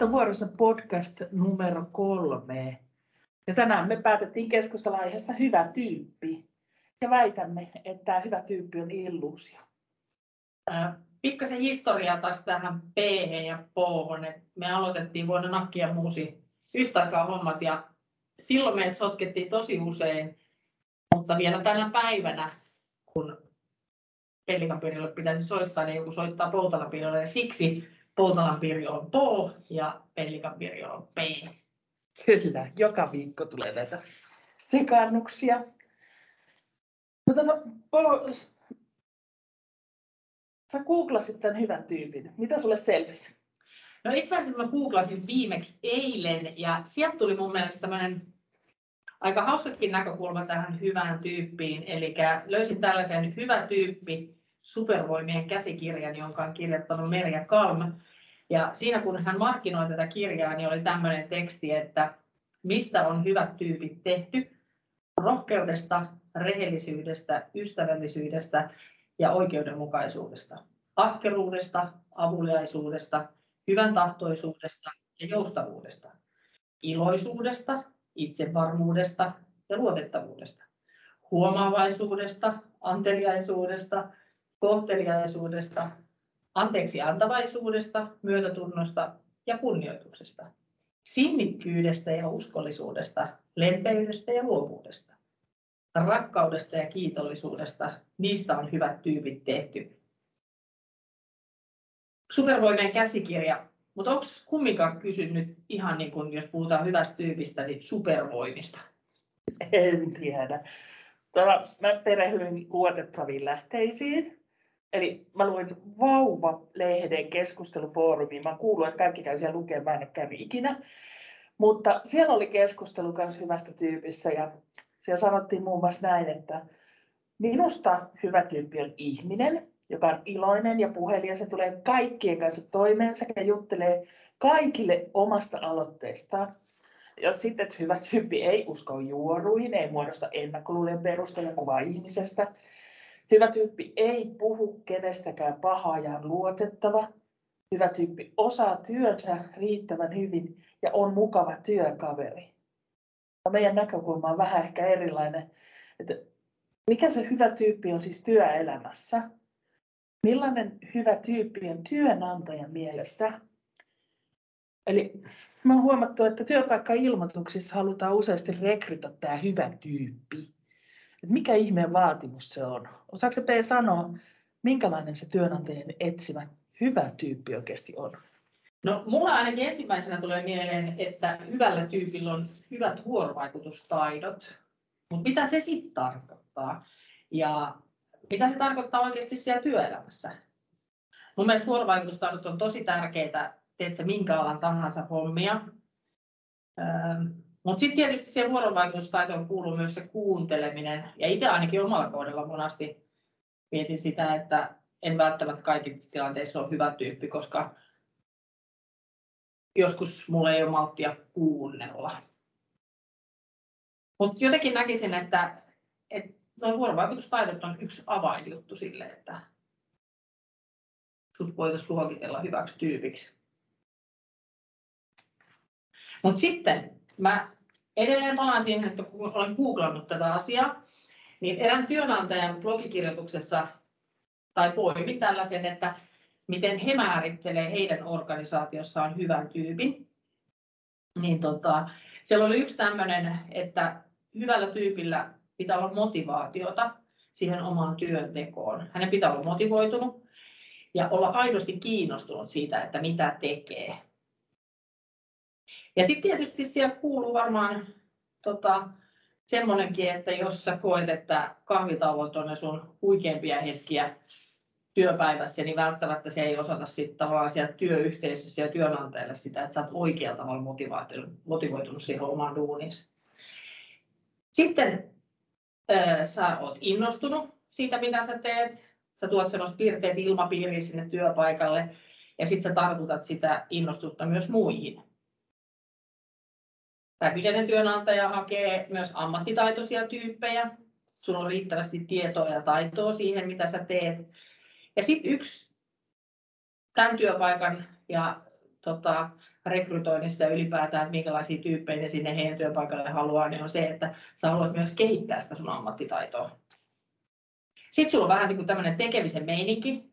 Nyt on vuorossa podcast numero kolme. Ja tänään me päätettiin keskustella aiheesta hyvä tyyppi. Ja väitämme, että hyvä tyyppi on illuusio. Pikkasen historiaa taas tähän p ja p Me aloitettiin vuonna Nakki ja Muusi yhtä aikaa hommat ja silloin meidät sotkettiin tosi usein. Mutta vielä tänä päivänä, kun Pellikanpirjolle pitäisi soittaa, niin joku soittaa Poutalanpirjolle ja siksi Poutalanpirjo on Po ja Pellikanpirjo on P. Kyllä, joka viikko tulee näitä sekannuksia. No, tota, po, sä googlasit tämän hyvän tyypin. Mitä sulle selvisi? No itse asiassa mä googlasin viimeksi eilen ja sieltä tuli mun mielestä tämmöinen aika hauskakin näkökulma tähän hyvään tyyppiin. Eli löysin tällaisen hyvä tyyppi supervoimien käsikirjan, jonka on kirjoittanut Merja Kalm. Ja siinä kun hän markkinoi tätä kirjaa, niin oli tämmöinen teksti, että mistä on hyvät tyypit tehty? Rohkeudesta, rehellisyydestä, ystävällisyydestä ja oikeudenmukaisuudesta. Ahkeruudesta, avuliaisuudesta, hyvän tahtoisuudesta ja joustavuudesta. Iloisuudesta, itsevarmuudesta ja luotettavuudesta. Huomaavaisuudesta, anteliaisuudesta, kohteliaisuudesta, anteeksi antavaisuudesta, myötätunnosta ja kunnioituksesta. Sinnikkyydestä ja uskollisuudesta, lempeydestä ja luovuudesta. Rakkaudesta ja kiitollisuudesta, niistä on hyvät tyypit tehty. Supervoimien käsikirja mutta onko kumminkaan kysynyt ihan niin kuin, jos puhutaan hyvästä tyypistä, niin supervoimista? En tiedä. Tuolla, mä perehdyin luotettaviin lähteisiin. Eli mä luin Vauva-lehden keskustelufoorumiin. Mä kuullut, että kaikki käy siellä lukemaan, mä en ole käynyt ikinä. Mutta siellä oli keskustelu myös hyvästä tyypissä ja siellä sanottiin muun muassa näin, että minusta hyvä tyyppi on ihminen, joka on iloinen ja puhelias se tulee kaikkien kanssa toimeen sekä juttelee kaikille omasta aloitteestaan. Jos sitten että hyvä tyyppi ei usko juoruihin, ei muodosta ennakkoluulen perusteella kuvaa ihmisestä. Hyvä tyyppi ei puhu kenestäkään pahaa ja on luotettava. Hyvä tyyppi osaa työnsä riittävän hyvin ja on mukava työkaveri. Meidän näkökulma on vähän ehkä erilainen. Että mikä se hyvä tyyppi on siis työelämässä? Millainen hyvä tyyppi on työnantajan mielestä? Eli mä oon huomattu, että työpaikka-ilmoituksissa halutaan useasti rekrytä tämä hyvä tyyppi. Et mikä ihmeen vaatimus se on? Osaako se P sanoa, minkälainen se työnantajan etsimä hyvä tyyppi oikeasti on? No, mulla ainakin ensimmäisenä tulee mieleen, että hyvällä tyypillä on hyvät vuorovaikutustaidot. Mutta mitä se sitten tarkoittaa? Ja mitä se tarkoittaa oikeasti siellä työelämässä. Mun mielestä vuorovaikutustaidot on tosi tärkeitä, teet se minkä alan tahansa hommia. Öö, Mutta sitten tietysti siihen vuorovaikutustaitoon kuuluu myös se kuunteleminen. Ja itse ainakin omalla kohdalla monasti mietin sitä, että en välttämättä kaikissa tilanteissa ole hyvä tyyppi, koska joskus mulla ei ole malttia kuunnella. Mutta jotenkin näkisin, että, että nuo vuorovaikutustaidot on yksi avainjuttu sille, että sut voitaisiin luokitella hyväksi tyypiksi. Mutta sitten mä edelleen palaan siihen, että kun olen googlannut tätä asiaa, niin erään työnantajan blogikirjoituksessa tai poimin tällaisen, että miten he määrittelee heidän organisaatiossaan hyvän tyypin. Niin tota, siellä oli yksi tämmöinen, että hyvällä tyypillä pitää olla motivaatiota siihen omaan työntekoon. Hänen pitää olla motivoitunut ja olla aidosti kiinnostunut siitä, että mitä tekee. Ja sitten tietysti siellä kuuluu varmaan tota, semmoinenkin, että jos sä koet, että kahvitauot on ne sun huikeimpia hetkiä työpäivässä, niin välttämättä se ei osata sitten tavallaan siellä työyhteisössä ja työnantajalle sitä, että sä oot oikealla tavalla motivoitunut, motivoitunut siihen omaan duuniinsa. Sitten sä oot innostunut siitä, mitä sä teet. Sä tuot semmoista piirteet ilmapiiriä sinne työpaikalle ja sitten sä tartutat sitä innostusta myös muihin. Tämä kyseinen työnantaja hakee myös ammattitaitoisia tyyppejä. Sulla on riittävästi tietoa ja taitoa siihen, mitä sä teet. Ja sitten yksi tämän työpaikan ja tota, rekrytoinnissa ja ylipäätään, että minkälaisia tyyppejä ne sinne heidän työpaikalle haluaa, niin on se, että sä haluat myös kehittää sitä sun ammattitaitoa. Sitten sulla on vähän niin tämmöinen tekemisen meininki.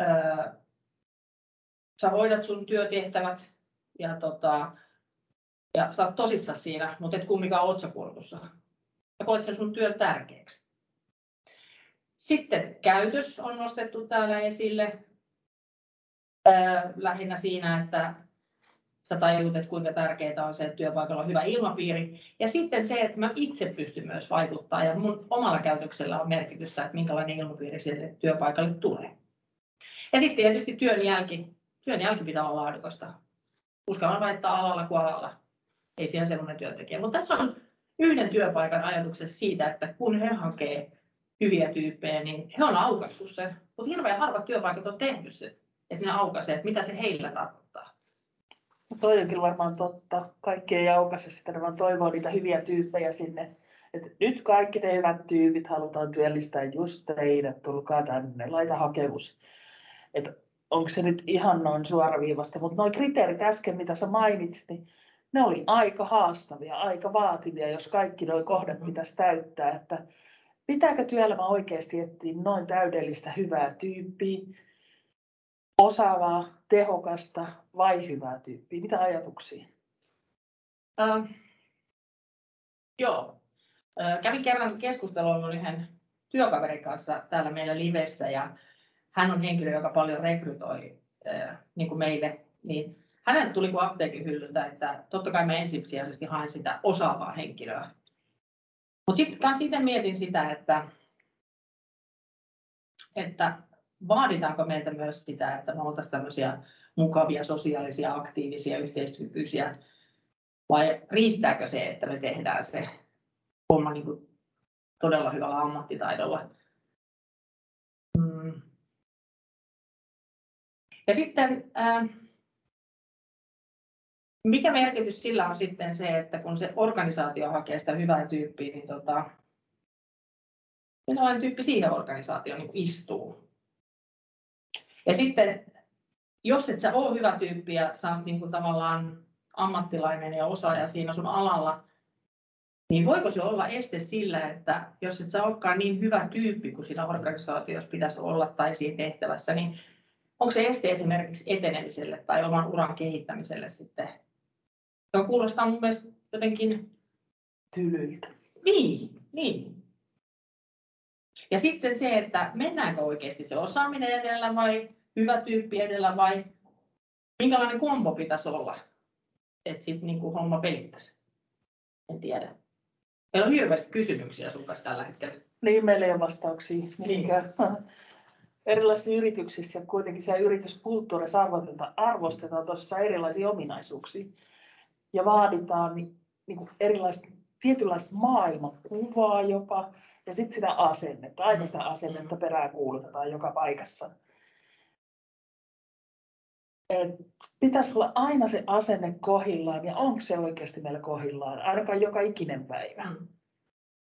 Öö, sä hoidat sun työtehtävät ja, tota, ja sä oot tosissaan siinä, mutta et kumminkaan otsakurkussa. Sä koet sen sun työn tärkeäksi. Sitten käytös on nostettu täällä esille. Lähinnä siinä, että sä tajuut, että kuinka tärkeää on se, että työpaikalla on hyvä ilmapiiri. Ja sitten se, että mä itse pystyn myös vaikuttaa ja mun omalla käytöksellä on merkitystä, että minkälainen ilmapiiri sille työpaikalle tulee. Ja sitten tietysti työn jälki. Työn jälki pitää olla laadukasta. Uskallan väittää alalla kuin alalla. Ei siellä sellainen työntekijä. Mutta tässä on yhden työpaikan ajatuksessa siitä, että kun he hakee hyviä tyyppejä, niin he on aukaissut sen. Mutta hirveän harvat työpaikat on tehnyt sen, että ne aukaisee, että mitä se heillä tarkoittaa. No toi on kyllä varmaan totta. Kaikki ei aukaise sitä, vaan toivoo niitä hyviä tyyppejä sinne. Et nyt kaikki te hyvät tyypit halutaan työllistää just teidät, tulkaa tänne, laita hakemus. Onko se nyt ihan noin suoraviivasta, mutta nuo kriteerit äsken, mitä sä mainitsit, niin ne oli aika haastavia, aika vaativia, jos kaikki nuo kohdat pitäisi täyttää, että Pitääkö työelämä oikeasti etsiä noin täydellistä hyvää tyyppiä, osaavaa, tehokasta vai hyvää tyyppiä? Mitä ajatuksia? Ähm, joo. Äh, kävin kerran keskustelua yhden työkaverin kanssa täällä meillä livessä ja hän on henkilö, joka paljon rekrytoi äh, niin kuin meille. Niin hänelle tuli kuin apteekin hyllyltä, että totta kai mä ensisijaisesti haen sitä osaavaa henkilöä. Mutta sitten siitä mietin sitä, että, että vaaditaanko meiltä myös sitä, että me oltaisiin tämmöisiä mukavia, sosiaalisia, aktiivisia, yhteistyökykyisiä, vai riittääkö se, että me tehdään se homma niin kuin todella hyvällä ammattitaidolla. Mm. Ja sitten äh, mikä merkitys sillä on sitten se, että kun se organisaatio hakee sitä hyvää tyyppiä, niin tota, minkälainen tyyppi siihen organisaatioon niin istuu. Ja sitten, jos et sä ole hyvä tyyppi ja sä oot niin kuin tavallaan ammattilainen ja osaaja siinä sun alalla, niin voiko se olla este sillä, että jos et sä olekaan niin hyvä tyyppi kuin siinä organisaatiossa pitäisi olla tai siinä tehtävässä, niin onko se este esimerkiksi etenemiselle tai oman uran kehittämiselle sitten joka kuulostaa mun mielestä jotenkin tylyltä. Niin, niin. Ja sitten se, että mennäänkö oikeasti se osaaminen edellä vai hyvä tyyppi edellä vai minkälainen kombo pitäisi olla, että sitten niin homma pelittäisi. En tiedä. Meillä on hirveästi kysymyksiä sun kanssa tällä hetkellä. Niin, meillä ei ole vastauksia. Niin. Erilaisissa yrityksissä kuitenkin siellä yrityskulttuurissa arvostetaan tuossa erilaisia ominaisuuksia ja vaaditaan niin, niin kuin erilaista, tietynlaista maailmankuvaa jopa ja sitten sitä asennetta, aina sitä asennetta peräänkuulutetaan joka paikassa. Et pitäisi olla aina se asenne kohillaan ja onko se oikeasti meillä kohillaan, ainakaan joka ikinen päivä. Mm.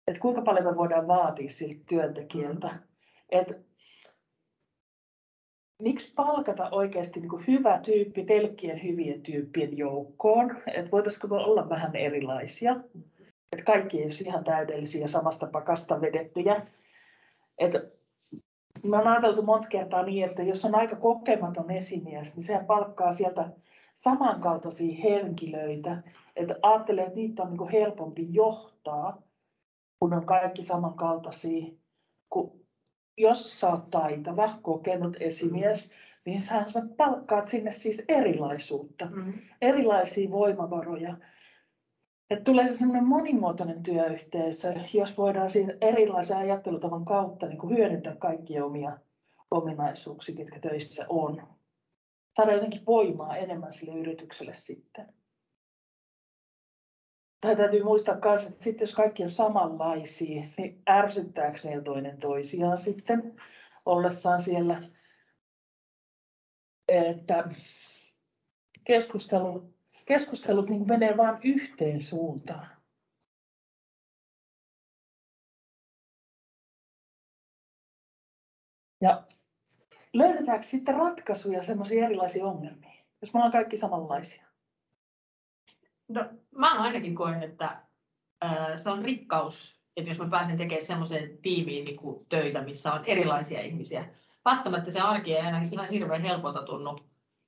Et kuinka paljon me voidaan vaatia siltä työntekijältä. Mm. Et miksi palkata oikeasti niin kuin hyvä tyyppi pelkkien hyvien tyyppien joukkoon? Että voitaisiko me olla vähän erilaisia? Että kaikki ei ole ihan täydellisiä samasta pakasta vedettyjä. Että mä oon ajateltu monta kertaa niin, että jos on aika kokematon esimies, niin sehän palkkaa sieltä samankaltaisia henkilöitä. Että ajattelee, että niitä on niin helpompi johtaa, kun on kaikki samankaltaisia. Kun jos sä oot taitava, kokenut esimies, niin sä, sä palkkaat sinne siis erilaisuutta, mm. erilaisia voimavaroja. Että tulee se semmoinen monimuotoinen työyhteisö, jos voidaan siinä erilaisen ajattelutavan kautta niin kuin hyödyntää kaikkia omia ominaisuuksia, mitkä töissä on. Saada jotenkin voimaa enemmän sille yritykselle sitten tai täytyy muistaa myös, että sitten jos kaikki on samanlaisia, niin ärsyttääkö ne toinen toisiaan sitten ollessaan siellä. Että keskustelu, keskustelut niin menee vain yhteen suuntaan. Ja löydetäänkö sitten ratkaisuja semmoisiin erilaisiin ongelmiin, jos me ollaan kaikki samanlaisia? No, mä ainakin koen, että äh, se on rikkaus, että jos mä pääsen tekemään semmoiseen tiimiin niin kuin töitä, missä on erilaisia ihmisiä. Välttämättä se arki ei aina ihan hirveän helpolta tunnu.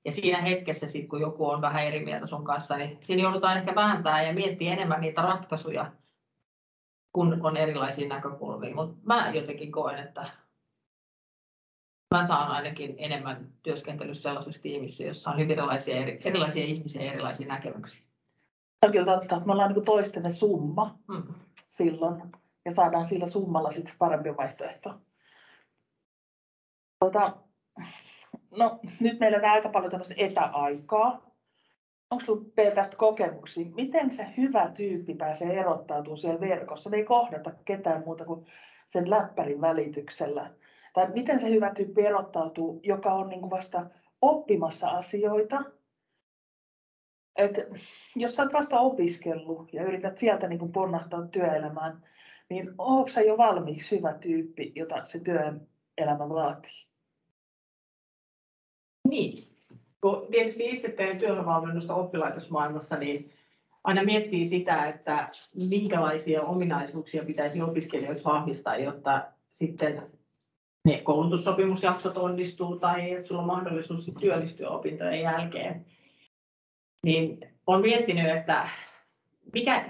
Ja siinä hetkessä, sit, kun joku on vähän eri mieltä sun kanssa, niin siinä joudutaan ehkä vääntää ja miettiä enemmän niitä ratkaisuja, kun on erilaisia näkökulmia. Mutta mä jotenkin koen, että mä saan ainakin enemmän työskentelyssä sellaisessa tiimissä, jossa on hyvin erilaisia, eri, erilaisia ihmisiä ja erilaisia näkemyksiä. Se on kyllä totta. Me ollaan niin toistemme summa mm. silloin ja saadaan sillä summalla sitten parempi vaihtoehto. Tuota, no, nyt meillä on aika paljon tämmöistä etäaikaa. Onko sinulla P tästä kokemuksia? Miten se hyvä tyyppi pääsee erottautumaan siellä verkossa? Me ei kohdata ketään muuta kuin sen läppärin välityksellä. Tai miten se hyvä tyyppi erottautuu, joka on niin kuin vasta oppimassa asioita. Et jos olet vasta opiskellut ja yrität sieltä niin kuin ponnahtaa työelämään, niin onko se jo valmiiksi hyvä tyyppi, jota se työelämä vaatii? Niin. Kun tietysti itse teen työvalmennusta oppilaitosmaailmassa, niin aina miettii sitä, että minkälaisia ominaisuuksia pitäisi opiskelijoissa vahvistaa, jotta sitten ne koulutussopimusjaksot onnistuu tai että sulla on mahdollisuus työllistyä opintojen jälkeen. Niin olen miettinyt, että mikä,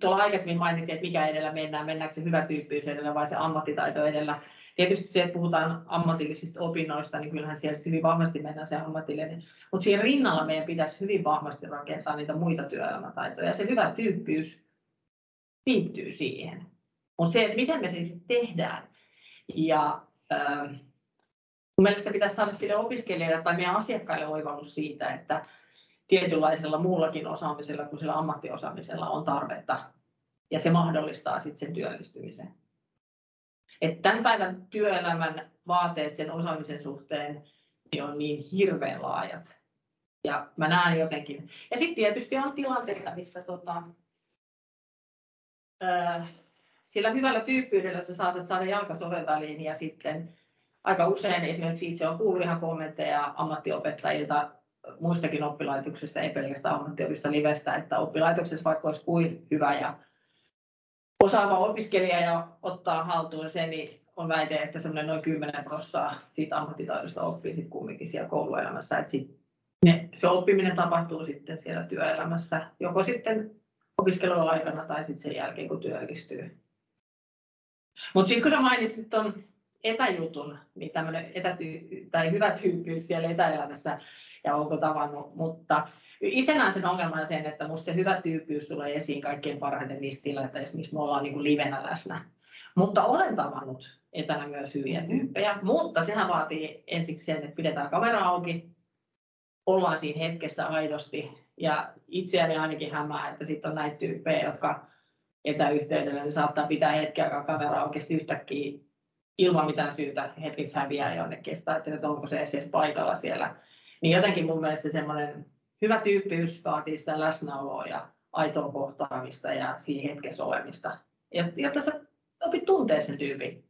tuolla aikaisemmin mainittiin, että mikä edellä mennään, mennäänkö se hyvä tyyppiys edellä vai se ammattitaito edellä. Tietysti se, että puhutaan ammatillisista opinnoista, niin kyllähän siellä hyvin vahvasti mennään se ammatillinen. Mutta siinä rinnalla meidän pitäisi hyvin vahvasti rakentaa niitä muita työelämätaitoja. Ja se hyvä tyyppiys liittyy siihen. Mutta se, että miten me se sitten tehdään. Ja äh, mun mielestä pitäisi saada sille opiskelijalle tai meidän asiakkaille oivallus siitä, että tietynlaisella muullakin osaamisella kuin sillä ammattiosaamisella on tarvetta. Ja se mahdollistaa sitten sen työllistymisen. Et tämän päivän työelämän vaateet sen osaamisen suhteen niin on niin hirveän laajat. Ja mä näen jotenkin. Ja sitten tietysti on tilanteita, missä tota, ää, sillä hyvällä tyyppiydellä sä saatat saada jalkasoven väliin ja sitten aika usein esimerkiksi itse on kuullut ihan kommentteja ammattiopettajilta muistakin oppilaitoksista, ei pelkästään ammattiopista livestä, että oppilaitoksessa vaikka olisi kuin hyvä ja osaava opiskelija ja ottaa haltuun sen, niin on väite, että semmoinen noin 10 prosenttia siitä ammattitaidosta oppii sitten kumminkin siellä kouluelämässä. Että sit ne, se oppiminen tapahtuu sitten siellä työelämässä, joko sitten opiskeluaikana tai sitten sen jälkeen, kun työllistyy. Mutta sitten kun sä mainitsit tuon etäjutun, niin tämmöinen etäty- tai hyvä tyyppi siellä etäelämässä ja onko tavannut, mutta itse näen sen ongelman sen, että musta se hyvä tyyppiys tulee esiin kaikkein parhaiten niissä tilanteissa, missä me ollaan niin kuin livenä läsnä. Mutta olen tavannut etänä myös hyviä tyyppejä, mutta sehän vaatii ensiksi sen, että pidetään kamera auki, ollaan siinä hetkessä aidosti ja itseäni ainakin hämää, että sitten on näitä tyyppejä, jotka etäyhteydellä niin saattaa pitää hetken aikaa kamera auki yhtäkkiä ilman mitään syytä hetkeksi häviää jonnekin, että onko se edes paikalla siellä. Niin jotenkin mun mielestä semmoinen hyvä tyyppiys vaatii sitä läsnäoloa ja aitoa kohtaamista ja siinä hetkessä olemista, jotta sä opit tuntee sen tyypin.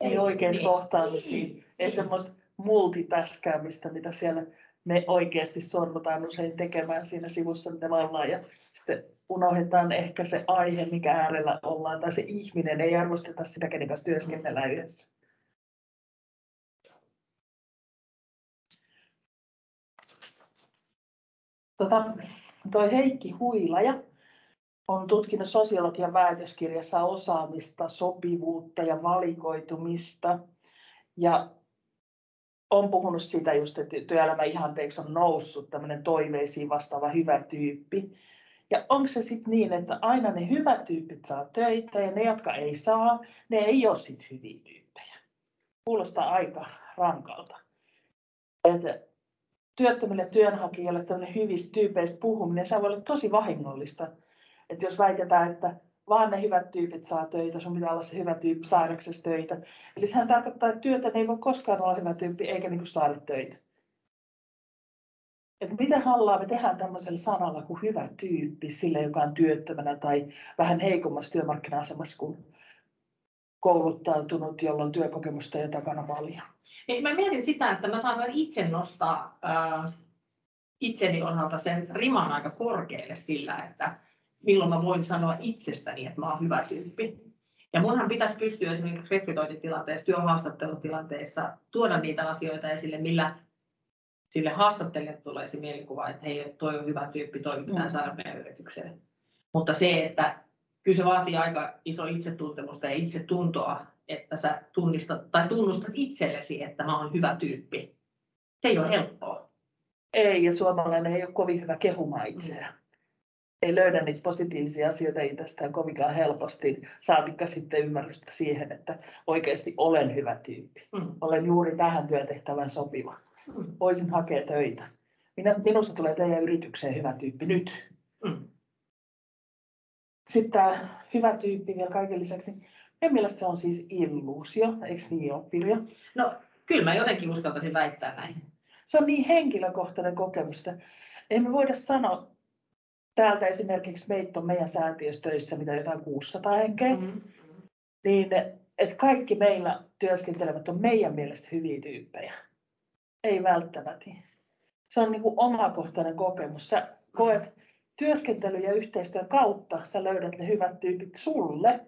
Ei oikein niin. kohtaamisia, ei niin. semmoista multitaskäämistä, mitä siellä me oikeasti sorrutaan usein tekemään siinä sivussa, mitä me ollaan. Ja sitten unohdetaan ehkä se aihe, mikä äärellä ollaan, tai se ihminen, ei arvosteta sitä, kenen kanssa työskennellään yhdessä. Tota, toi Heikki Huilaja on tutkinut sosiologian väitöskirjassa osaamista, sopivuutta ja valikoitumista. Ja on puhunut sitä just, että työelämän ihanteeksi on noussut tämmöinen toiveisiin vastaava hyvä tyyppi. Ja onko se sitten niin, että aina ne hyvät tyypit saa töitä ja ne, jotka ei saa, ne ei ole sitten hyviä tyyppejä. Kuulostaa aika rankalta. Että työttömille työnhakijoille tämmöinen hyvistä tyypeistä puhuminen, se voi olla tosi vahingollista. Että jos väitetään, että vaan ne hyvät tyypit saa töitä, sun pitää olla se hyvä tyyppi saadaksesi töitä. Eli sehän tarkoittaa, että työtä ei voi koskaan olla hyvä tyyppi eikä niin saada töitä. Että mitä hallaa me tehdään tämmöisellä sanalla kuin hyvä tyyppi sille, joka on työttömänä tai vähän heikommassa työmarkkina-asemassa kuin kouluttautunut, jolla on työkokemusta ja takana paljon. Niin mä mietin sitä, että mä saan itse nostaa ää, itseni osalta sen riman aika korkealle sillä, että milloin mä voin sanoa itsestäni, että mä oon hyvä tyyppi. Ja munhan pitäisi pystyä esimerkiksi rekrytointitilanteessa, työhaastattelutilanteessa tuoda niitä asioita esille, millä sille haastattelijalle tulee se mielikuva, että hei, toi on hyvä tyyppi, toi pitää mm. saada meidän yritykseen. Mutta se, että kyllä se vaatii aika iso itsetuntemusta ja itsetuntoa, että sä tunnistat tai tunnustat itsellesi, että mä oon hyvä tyyppi. Se ei ole helppoa. Ei, ja suomalainen ei ole kovin hyvä kehumaan itseään. Mm. Ei löydä niitä positiivisia asioita itsestään kovinkaan helposti, saatikka sitten ymmärrystä siihen, että oikeasti olen hyvä tyyppi. Mm. Olen juuri tähän työtehtävään sopiva. Mm. Voisin hakea töitä. Minä, minusta tulee teidän yritykseen hyvä tyyppi nyt. Mm. Sitten tämä hyvä tyyppi vielä kaiken lisäksi. Minun mielestä se on siis illuusio, eikö niin ole, No, kyllä mä jotenkin uskaltaisin väittää näin. Se on niin henkilökohtainen kokemus, että ei me voida sanoa, täältä esimerkiksi meitä on meidän säätiöstöissä, mitä jotain 600 henkeä, mm-hmm. niin että kaikki meillä työskentelevät on meidän mielestä hyviä tyyppejä. Ei välttämättä. Se on niin kuin omakohtainen kokemus. Sä koet työskentelyn ja yhteistyön kautta, sä löydät ne hyvät tyypit sulle.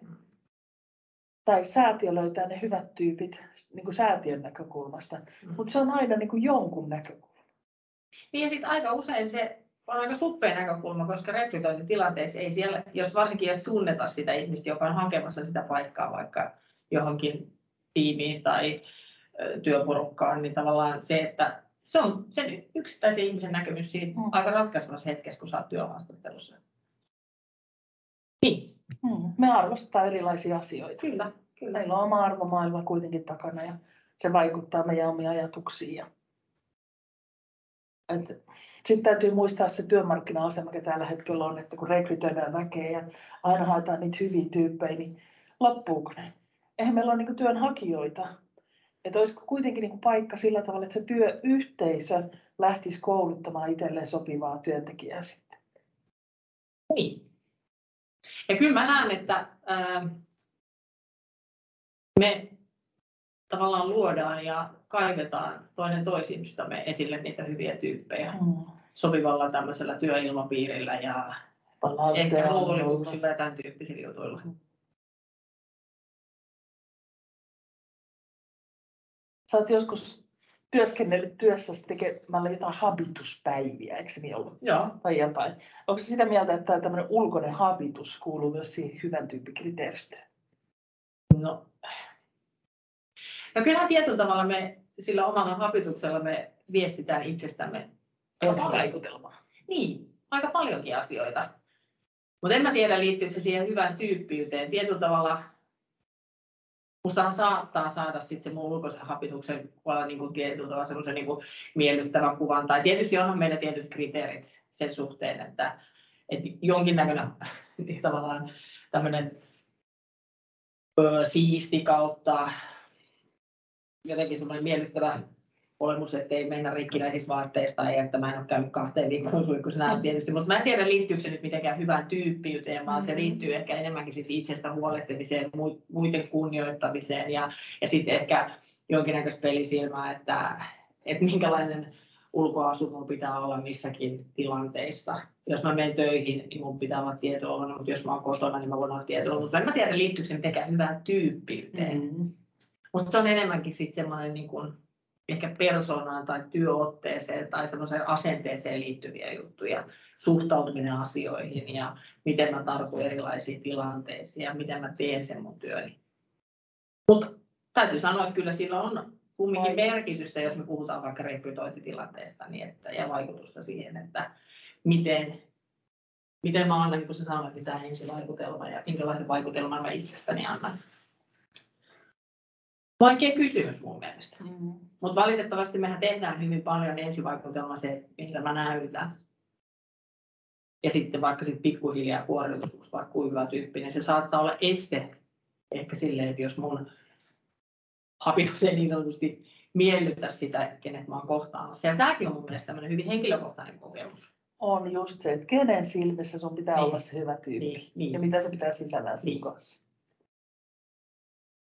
Tai säätiö löytää ne hyvät tyypit niin kuin säätiön näkökulmasta. Mm. Mutta se on aina niin kuin jonkun näkökulma. Niin ja sitten aika usein se on aika suppea näkökulma, koska rekrytointitilanteessa ei siellä, jos varsinkin jos tunneta sitä ihmistä, joka on hakemassa sitä paikkaa vaikka johonkin tiimiin tai työporukkaan, niin tavallaan se, että se on sen yksittäisen ihmisen näkemys siinä mm. aika ratkaisevassa hetkessä, kun sä oot työhaastattelussa. Niin. Mm. Me arvostetaan erilaisia asioita. Kyllä, kyllä. Meillä on oma arvomaailma kuitenkin takana ja se vaikuttaa meidän omiin ajatuksiin. Ja... Sitten täytyy muistaa se työmarkkina-asema, mikä tällä hetkellä on, että kun rekrytoidaan väkeä ja aina haetaan niitä hyviä tyyppejä, niin loppuuko ne? Eihän meillä ole niin työnhakijoita, että olisiko kuitenkin niin paikka sillä tavalla, että se työyhteisö lähtisi kouluttamaan itselleen sopivaa työntekijää sitten. Niin. Ja kyllä mä näen, että ää, me tavallaan luodaan ja kaivetaan toinen toisistamme esille niitä hyviä tyyppejä mm. sopivalla tämmöisellä työilmapiirillä ja ehkä luovutuksilla ja tämän tyyppisillä jutuilla. Sä oot joskus työskennellyt työssä tekemällä jotain habituspäiviä, eikö se niin ollut? Joo. Tai jotain. Onko se sitä mieltä, että tämmöinen ulkoinen habitus kuuluu myös siihen hyvän tyypin kriteeristöön? No, no kyllähän tietyllä tavalla me sillä omalla habituksella me viestitään itsestämme ensivaikutelmaa. Niin, aika paljonkin asioita. Mutta en mä tiedä, liittyykö se siihen hyvän tyyppiyteen. Tietyllä tavalla mustahan saattaa saada sit se mun ulkoisen hapituksen puolella niin tietyllä tavalla semmoisen niin miellyttävän kuvan. Tai tietysti onhan meillä tietyt kriteerit sen suhteen, että, että jonkinnäköinen niin tavallaan tämmöinen siisti kautta jotenkin semmoinen miellyttävä olemus, ettei mennä rikki näissä vaatteissa tai että mä en ole käynyt kahteen viikkoon suihkussa näin tietysti, mutta mä en tiedä liittyykö se nyt mitenkään hyvään tyyppiyteen, vaan se liittyy ehkä enemmänkin sit itsestä huolehtimiseen, muiden kunnioittamiseen ja, ja sitten ehkä jonkinnäköistä pelisilmää, että, että minkälainen ulkoasu mun pitää olla missäkin tilanteissa. Jos mä menen töihin, niin mun pitää olla tietoa, mutta jos mä oon kotona, niin mä voin olla tietoa, mutta en mä tiedä liittyykö se mitenkään hyvään tyyppiyteen. Mm-hmm. Mutta se on enemmänkin sitten semmoinen niin kuin ehkä persoonaan tai työotteeseen tai semmoiseen asenteeseen liittyviä juttuja, suhtautuminen asioihin ja miten mä tartun erilaisiin tilanteisiin ja miten mä teen sen mun työni. Mutta täytyy sanoa, että kyllä sillä on kumminkin merkitystä, jos me puhutaan vaikka rekrytointitilanteesta niin että, ja vaikutusta siihen, että miten, miten mä annan, niin kuin sä sanoit, mitä ensivaikutelma ja minkälaisen vaikutelman mä itsestäni annan. Vaikea kysymys mun mielestä. Mm. Mutta valitettavasti mehän tehdään hyvin paljon ensivaikutelma se, mitä mä näytän. Ja sitten vaikka sitten pikkuhiljaa kuoriutus, vaikka kuiva tyyppi, niin se saattaa olla este ehkä silleen, että jos mun hapitus ei niin sanotusti miellytä sitä, kenet mä oon kohtaamassa. Ja tämäkin on mun mielestä tämmöinen hyvin henkilökohtainen kokemus. On just se, että kenen silmissä sun pitää niin. olla se hyvä tyyppi. Niin, niin. Ja mitä se pitää sisällään niin. kanssa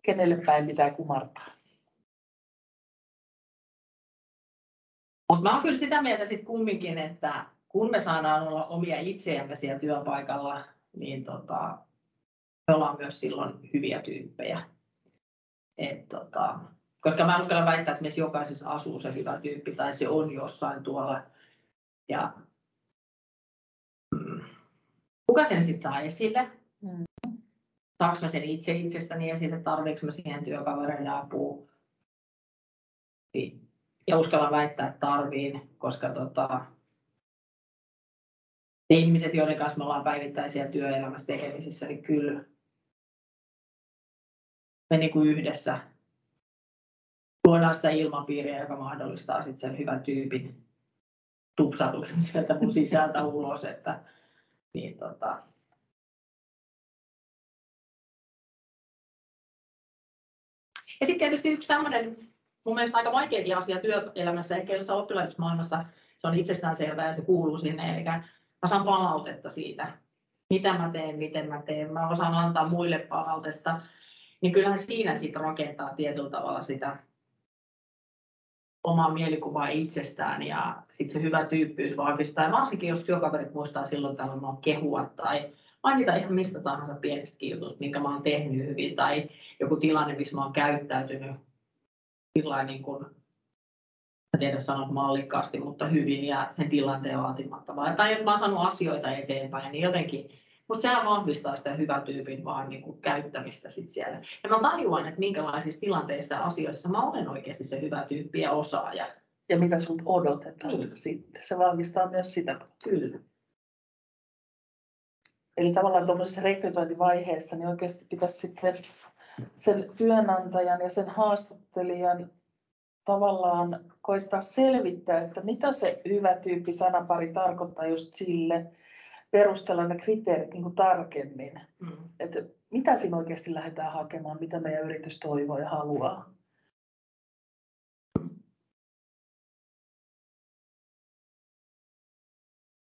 kenelle päin pitää kumartaa. Mutta mä oon kyllä sitä mieltä sitten kumminkin, että kun me saadaan olla omia itseämme siellä työpaikalla, niin tota, me ollaan myös silloin hyviä tyyppejä. Et tota, koska mä uskalla väittää, että meissä jokaisessa asuu se hyvä tyyppi tai se on jossain tuolla. Ja mm, kuka sen sitten saa esille? Mm. Saanko mä sen itse itsestäni esille, tarvitsenko mä siihen työkavereille apua? Ja uskallan väittää, että tarviin, koska tota, ne ihmiset, joiden kanssa me ollaan päivittäisiä työelämässä tekemisissä, niin kyllä me niin kuin yhdessä luodaan sitä ilmapiiriä, joka mahdollistaa sitten sen hyvän tyypin tupsatuksen sieltä mun sisältä ulos. Että, niin tota. Ja sitten tietysti yksi tämmöinen mun mielestä aika vaikeakin asia työelämässä, ehkä jossain oppilaitosmaailmassa se on itsestäänselvää ja se kuuluu sinne, eli mä saan palautetta siitä, mitä mä teen, miten mä teen, mä osaan antaa muille palautetta, niin kyllähän siinä sitten rakentaa tietyllä tavalla sitä omaa mielikuvaa itsestään ja sitten se hyvä tyyppiys vahvistaa. Ja varsinkin jos työkaverit muistaa silloin tällöin kehua tai mainita ihan mistä tahansa pienestä jutusta, minkä mä oon tehnyt hyvin tai joku tilanne, missä mä oon käyttäytynyt niin kuin, en tiedä sanot mallikkaasti, mutta hyvin ja sen tilanteen vaatimatta. Tai että mä oon saanut asioita eteenpäin, niin jotenkin mutta sehän vahvistaa sitä hyvän tyypin vaan niin kuin käyttämistä sit siellä. Ja mä tajuan, että minkälaisissa tilanteissa ja asioissa mä olen oikeasti se hyvä tyyppi ja osaaja. Ja mitä sinulta odotetaan niin. sitten. Se vahvistaa myös sitä. Kyllä. Eli tavallaan tuollaisessa rekrytointivaiheessa niin oikeasti pitäisi sitten sen työnantajan ja sen haastattelijan tavallaan koittaa selvittää, että mitä se hyvä tyyppi sanapari tarkoittaa just sille, perustella ne kriteerit niin kuin tarkemmin. Mm. Että mitä siinä oikeasti lähdetään hakemaan, mitä meidän yritys toivoo ja haluaa.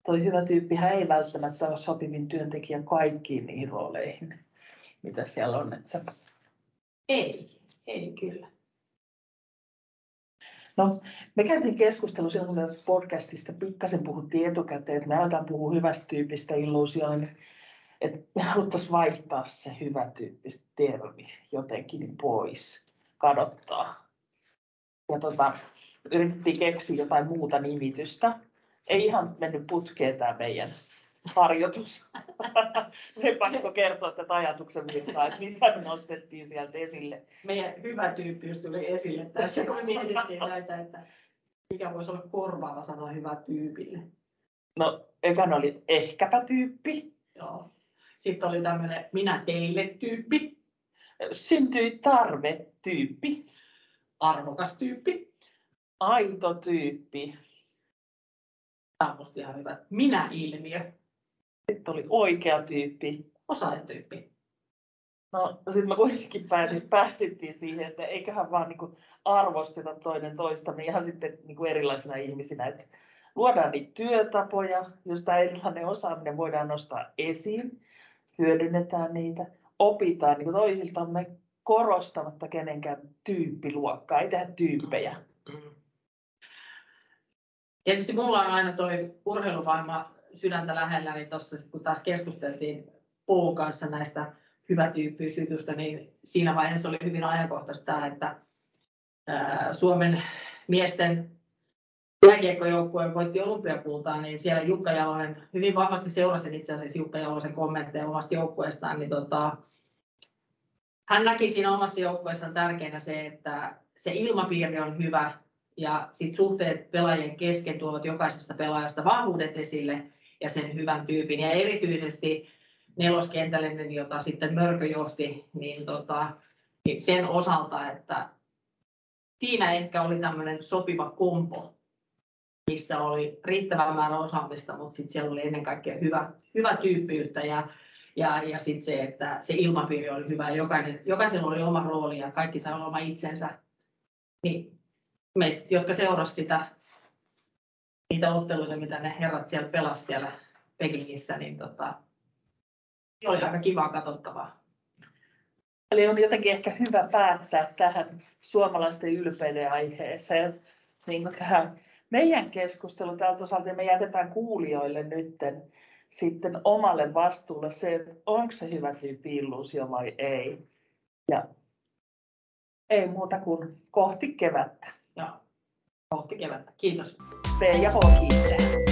Toi hyvä tyyppi ei välttämättä ole sopivin työntekijä kaikkiin niihin rooleihin, mitä siellä on. Että... Ei, ei kyllä. No, me käytiin keskustelu silloin, kun tästä podcastista pikkasen puhuttiin etukäteen, että me aletaan puhua hyvästä tyypistä illuusioon, että me haluttaisiin vaihtaa se hyvä tyyppistä termi jotenkin pois, kadottaa. Ja tota, yritettiin keksiä jotain muuta nimitystä. Ei ihan mennyt putkeen tämä meidän harjoitus. Me pakko kertoa tätä ajatuksen virtaa, että mitä me nostettiin sieltä esille. Meidän hyvä tyyppi tuli esille tässä, kun me mietittiin näitä, että mikä voisi olla korvaava sana hyvä tyypille. No, ekan oli ehkäpä tyyppi. Joo. Sitten oli tämmöinen minä teille tyyppi. Syntyi tarve tyyppi. Arvokas tyyppi. Aito tyyppi. Tämä on ihan hyvä. Minä-ilmiö. Sitten oli oikea tyyppi. Osaajatyyppi. No sitten me kuitenkin päätin, päätettiin siihen, että eiköhän vaan niin arvosteta toinen toista niin ihan sitten niin erilaisina ihmisinä. Että luodaan niitä työtapoja, tämä erilainen osaaminen voidaan nostaa esiin, hyödynnetään niitä, opitaan niin toisiltamme korostamatta kenenkään tyyppiluokkaa, ei tehdä tyyppejä. Mm. Tietysti mulla on aina tuo urheiluvaimaa sydäntä lähellä, niin tuossa kun taas keskusteltiin Puun kanssa näistä hyvätyyppisyytystä, niin siinä vaiheessa oli hyvin ajankohtaista, että Suomen miesten jääkiekkojoukkue voitti olympiakultaa, niin siellä Jukka Jalonen, hyvin vahvasti seurasin itse asiassa Jukka Jalosen kommentteja omasta joukkueestaan, niin tota, hän näki siinä omassa joukkueessaan tärkeänä se, että se ilmapiiri on hyvä ja sit suhteet pelaajien kesken tuovat jokaisesta pelaajasta vahvuudet esille ja sen hyvän tyypin. Ja erityisesti neloskentällinen, jota sitten Mörkö johti, niin, tota, niin sen osalta, että siinä ehkä oli tämmöinen sopiva kompo, missä oli riittävä määrä osaamista, mutta sitten siellä oli ennen kaikkea hyvä, hyvä tyyppiyttä ja, ja, ja sitten se, että se ilmapiiri oli hyvä ja jokainen, jokaisella oli oma rooli ja kaikki sai olla oma itsensä. Niin meistä, jotka seurasivat sitä niitä otteluita, mitä ne herrat siellä pelasivat siellä Pekingissä, niin tota, oli aika kivaa katsottavaa. Eli on jotenkin ehkä hyvä päättää tähän suomalaisten ylpeyden aiheeseen, niin tähän meidän keskustelu tältä osalta me jätetään kuulijoille nytten sitten omalle vastuulle se, että onko se hyvä tyyppi illuusio vai ei. Ja ei muuta kuin kohti kevättä. Kohti kevättä. Kiitos. P ja H kiittää.